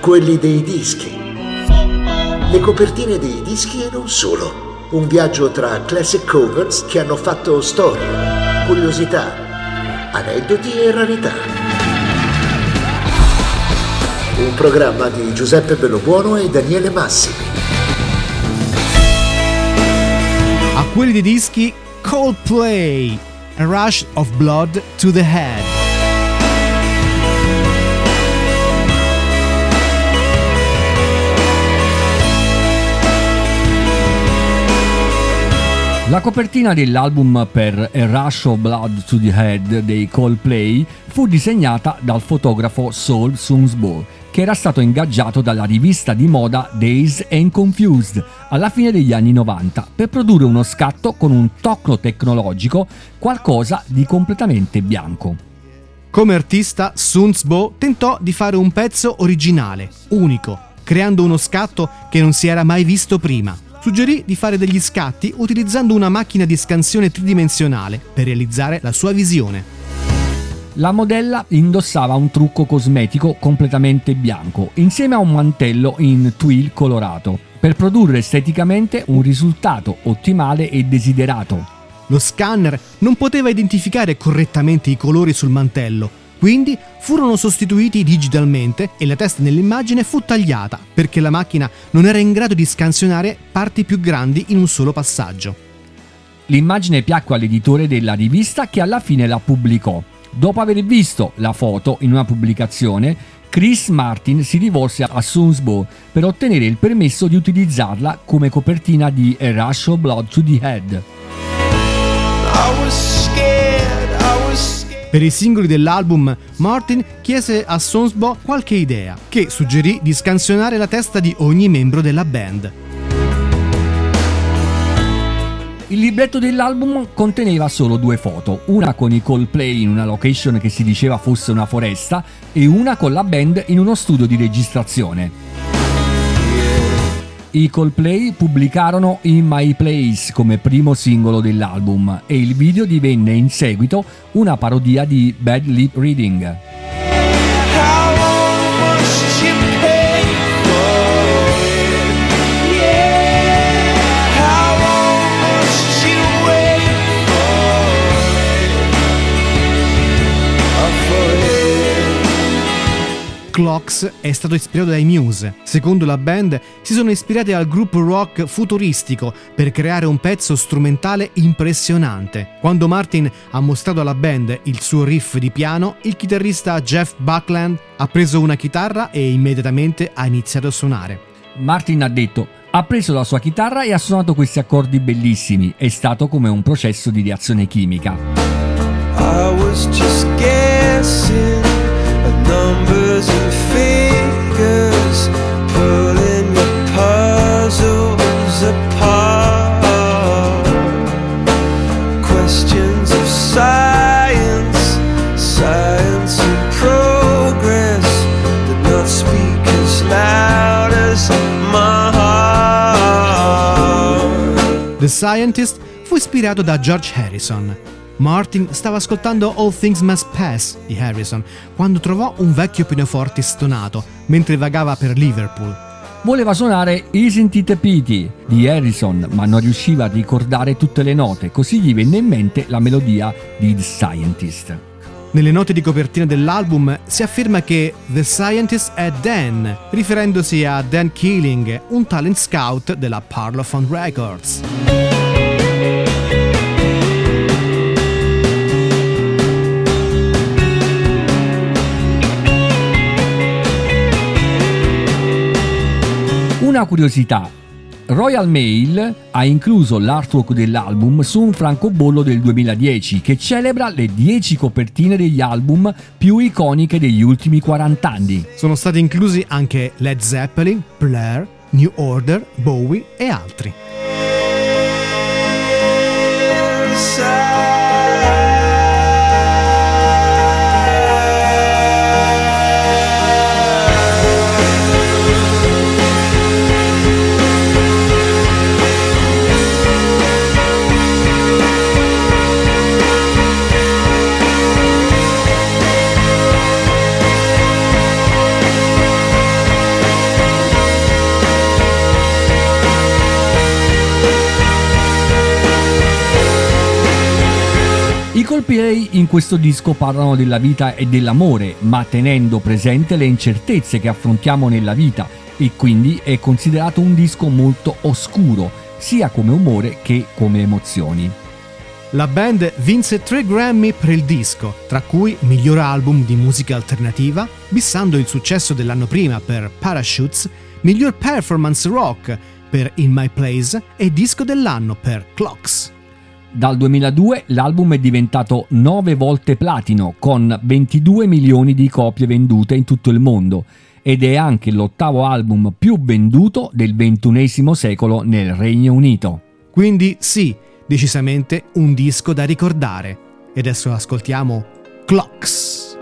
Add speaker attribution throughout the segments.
Speaker 1: quelli dei dischi. Le copertine dei dischi e non solo. Un viaggio tra classic covers che hanno fatto storia, curiosità, aneddoti e rarità. Un programma di Giuseppe Bellobuono e Daniele Massimi.
Speaker 2: A quelli dei dischi Coldplay, A Rush of Blood to the Head.
Speaker 3: La copertina dell'album per A Rush of Blood to the Head dei Coldplay fu disegnata dal fotografo Saul Sunsbo, che era stato ingaggiato dalla rivista di moda Days and Confused alla fine degli anni 90 per produrre uno scatto con un tocco tecnologico, qualcosa di completamente bianco.
Speaker 2: Come artista, Sunsbo tentò di fare un pezzo originale, unico, creando uno scatto che non si era mai visto prima suggerì di fare degli scatti utilizzando una macchina di scansione tridimensionale per realizzare la sua visione.
Speaker 3: La modella indossava un trucco cosmetico completamente bianco, insieme a un mantello in twill colorato, per produrre esteticamente un risultato ottimale e desiderato.
Speaker 2: Lo scanner non poteva identificare correttamente i colori sul mantello, quindi furono sostituiti digitalmente e la testa nell'immagine fu tagliata perché la macchina non era in grado di scansionare parti più grandi in un solo passaggio.
Speaker 3: L'immagine piacque all'editore della rivista che alla fine la pubblicò. Dopo aver visto la foto in una pubblicazione, Chris Martin si rivolse a Sunsbo per ottenere il permesso di utilizzarla come copertina di A Rush of Blood to the Head.
Speaker 2: Per i singoli dell'album, Martin chiese a Sonsbo qualche idea, che suggerì di scansionare la testa di ogni membro della band.
Speaker 3: Il libretto dell'album conteneva solo due foto, una con i Coldplay in una location che si diceva fosse una foresta e una con la band in uno studio di registrazione. I Coldplay pubblicarono In My Place come primo singolo dell'album e il video divenne in seguito una parodia di Bad Lip Reading.
Speaker 2: Clocks è stato ispirato dai Muse. Secondo la band, si sono ispirati al gruppo rock futuristico per creare un pezzo strumentale impressionante. Quando Martin ha mostrato alla band il suo riff di piano, il chitarrista Jeff Buckland ha preso una chitarra e immediatamente ha iniziato a suonare.
Speaker 3: Martin ha detto ha preso la sua chitarra e ha suonato questi accordi bellissimi. È stato come un processo di reazione chimica. I was just guessing numbers and science, science progress did speak as loud.
Speaker 2: The Scientist fu ispirato da George Harrison. Martin stava ascoltando All Things Must Pass di Harrison quando trovò un vecchio pianoforte stonato mentre vagava per Liverpool.
Speaker 3: Voleva suonare Isn't It a Pity di Harrison, ma non riusciva a ricordare tutte le note, così gli venne in mente la melodia di The Scientist.
Speaker 2: Nelle note di copertina dell'album si afferma che The Scientist è Dan, riferendosi a Dan Keeling, un talent scout della Parlophone Records.
Speaker 3: Una curiosità. Royal Mail ha incluso l'artwork dell'album su un francobollo del 2010 che celebra le 10 copertine degli album più iconiche degli ultimi 40 anni.
Speaker 2: Sono stati inclusi anche Led Zeppelin, Blair, New Order, Bowie e altri.
Speaker 3: Coldplay in questo disco parlano della vita e dell'amore, ma tenendo presente le incertezze che affrontiamo nella vita e quindi è considerato un disco molto oscuro, sia come umore che come emozioni.
Speaker 2: La band vinse tre Grammy per il disco, tra cui miglior album di musica alternativa, bissando il successo dell'anno prima per Parachutes, miglior performance rock per In My Place e disco dell'anno per Clocks.
Speaker 3: Dal 2002 l'album è diventato 9 volte platino, con 22 milioni di copie vendute in tutto il mondo, ed è anche l'ottavo album più venduto del XXI secolo nel Regno Unito.
Speaker 2: Quindi sì, decisamente un disco da ricordare. E adesso ascoltiamo Clocks.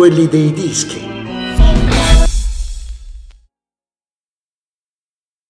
Speaker 1: Quelli dei dischi.